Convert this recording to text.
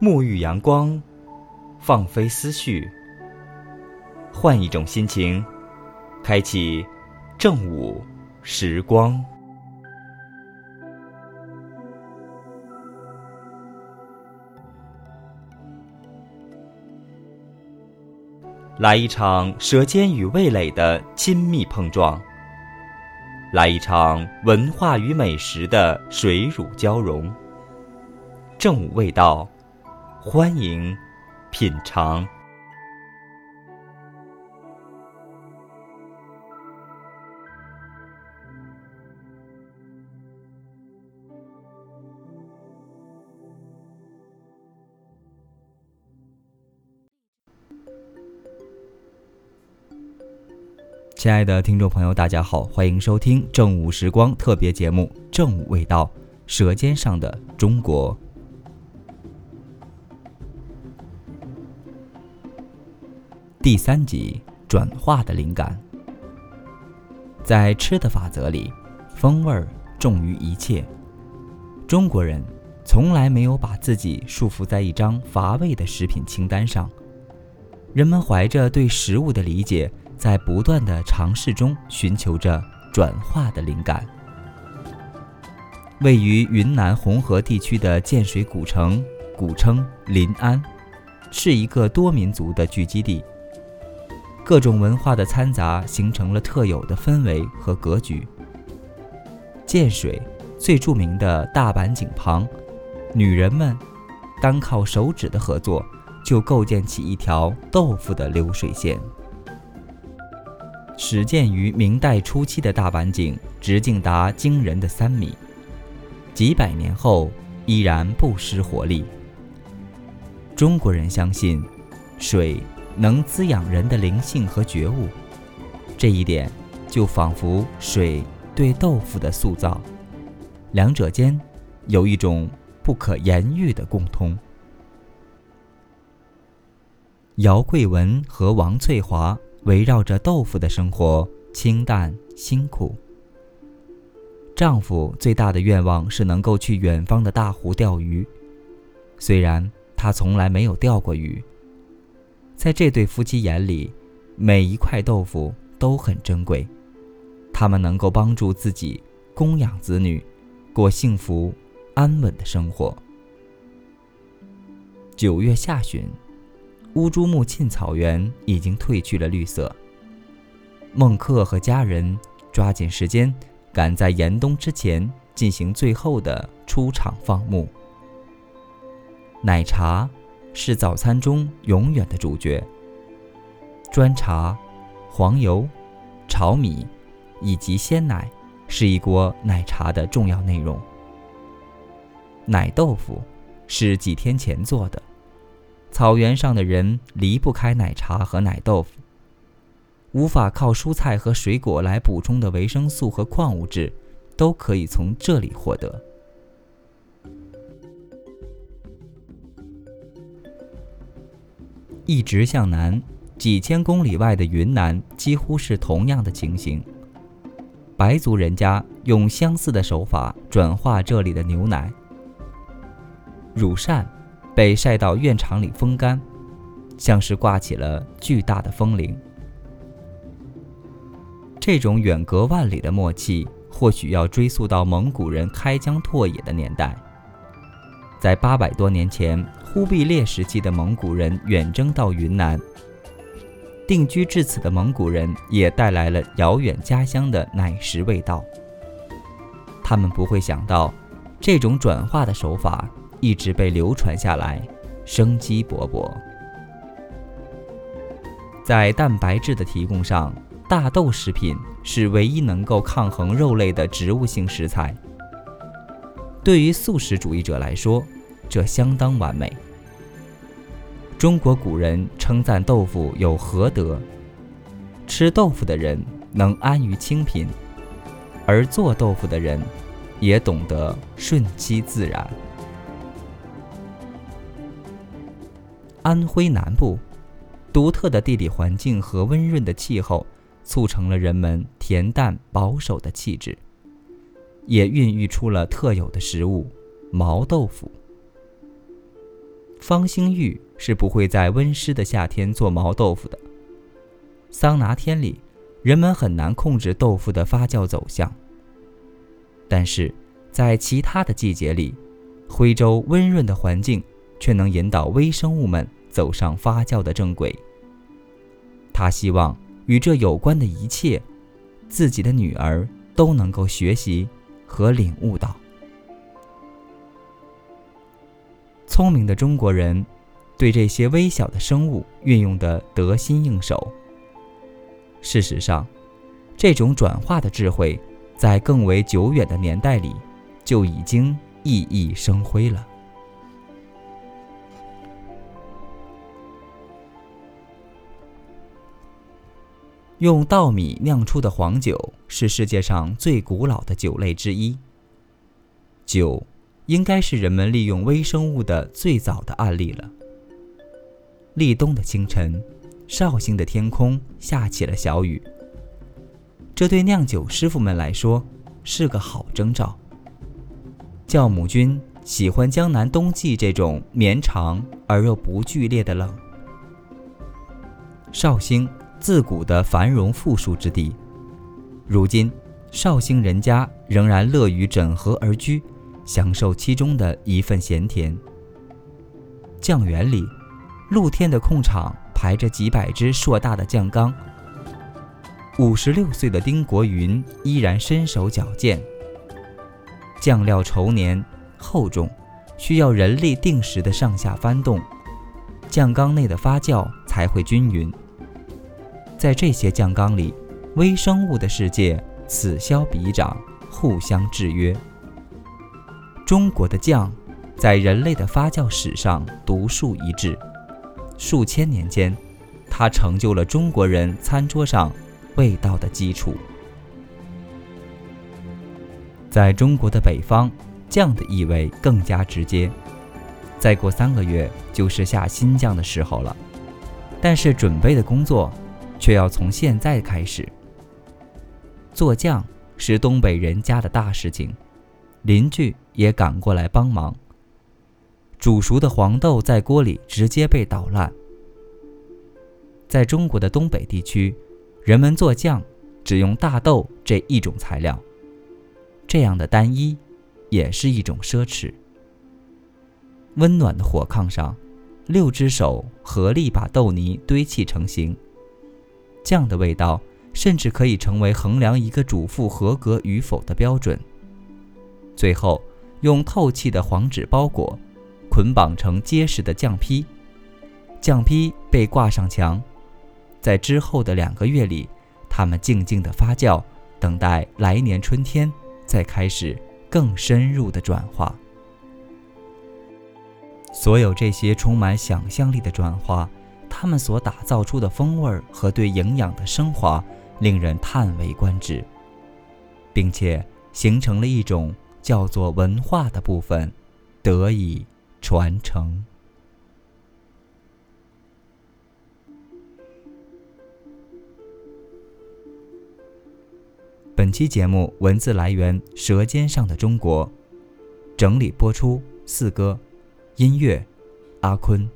沐浴阳光，放飞思绪，换一种心情，开启正午时光。来一场舌尖与味蕾的亲密碰撞，来一场文化与美食的水乳交融。正午味道，欢迎品尝。亲爱的听众朋友，大家好，欢迎收听正午时光特别节目《正午味道》，舌尖上的中国。第三集：转化的灵感。在吃的法则里，风味重于一切。中国人从来没有把自己束缚在一张乏味的食品清单上，人们怀着对食物的理解。在不断的尝试中，寻求着转化的灵感。位于云南红河地区的建水古城，古称临安，是一个多民族的聚集地。各种文化的掺杂，形成了特有的氛围和格局。建水最著名的大板井旁，女人们单靠手指的合作，就构建起一条豆腐的流水线。始建于明代初期的大板井，直径达惊人的三米，几百年后依然不失活力。中国人相信，水能滋养人的灵性和觉悟，这一点就仿佛水对豆腐的塑造，两者间有一种不可言喻的共通。姚桂文和王翠华。围绕着豆腐的生活，清淡辛苦。丈夫最大的愿望是能够去远方的大湖钓鱼，虽然他从来没有钓过鱼。在这对夫妻眼里，每一块豆腐都很珍贵，他们能够帮助自己供养子女，过幸福安稳的生活。九月下旬。乌珠穆沁草原已经褪去了绿色。孟克和家人抓紧时间，赶在严冬之前进行最后的出场放牧。奶茶是早餐中永远的主角。砖茶、黄油、炒米以及鲜奶是一锅奶茶的重要内容。奶豆腐是几天前做的。草原上的人离不开奶茶和奶豆腐。无法靠蔬菜和水果来补充的维生素和矿物质，都可以从这里获得。一直向南，几千公里外的云南几乎是同样的情形。白族人家用相似的手法转化这里的牛奶、乳扇。被晒到院场里风干，像是挂起了巨大的风铃。这种远隔万里的默契，或许要追溯到蒙古人开疆拓野的年代。在八百多年前，忽必烈时期的蒙古人远征到云南，定居至此的蒙古人也带来了遥远家乡的奶食味道。他们不会想到，这种转化的手法。一直被流传下来，生机勃勃。在蛋白质的提供上，大豆食品是唯一能够抗衡肉类的植物性食材。对于素食主义者来说，这相当完美。中国古人称赞豆腐有何德？吃豆腐的人能安于清贫，而做豆腐的人也懂得顺其自然。安徽南部独特的地理环境和温润的气候，促成了人们恬淡保守的气质，也孕育出了特有的食物——毛豆腐。方兴玉是不会在温湿的夏天做毛豆腐的。桑拿天里，人们很难控制豆腐的发酵走向。但是，在其他的季节里，徽州温润的环境却能引导微生物们走上发酵的正轨。他希望与这有关的一切，自己的女儿都能够学习和领悟到。聪明的中国人，对这些微小的生物运用得得心应手。事实上，这种转化的智慧，在更为久远的年代里，就已经熠熠生辉了。用稻米酿出的黄酒是世界上最古老的酒类之一。酒，应该是人们利用微生物的最早的案例了。立冬的清晨。绍兴的天空下起了小雨，这对酿酒师傅们来说是个好征兆。酵母菌喜欢江南冬季这种绵长而又不剧烈的冷。绍兴自古的繁荣富庶之地，如今绍兴人家仍然乐于枕河而居，享受其中的一份咸甜。酱园里，露天的空场。排着几百只硕大的酱缸，五十六岁的丁国云依然身手矫健。酱料稠黏厚重，需要人力定时的上下翻动，酱缸内的发酵才会均匀。在这些酱缸里，微生物的世界此消彼长，互相制约。中国的酱，在人类的发酵史上独树一帜。数千年间，它成就了中国人餐桌上味道的基础。在中国的北方，酱的意味更加直接。再过三个月就是下新酱的时候了，但是准备的工作却要从现在开始。做酱是东北人家的大事情，邻居也赶过来帮忙。煮熟的黄豆在锅里直接被捣烂。在中国的东北地区，人们做酱只用大豆这一种材料，这样的单一也是一种奢侈。温暖的火炕上，六只手合力把豆泥堆砌成型，酱的味道甚至可以成为衡量一个主妇合格与否的标准。最后，用透气的黄纸包裹。捆绑成结实的酱坯，酱坯被挂上墙，在之后的两个月里，它们静静的发酵，等待来年春天再开始更深入的转化。所有这些充满想象力的转化，它们所打造出的风味和对营养的升华，令人叹为观止，并且形成了一种叫做文化的部分，得以。传承。本期节目文字来源《舌尖上的中国》，整理播出四哥，音乐阿坤。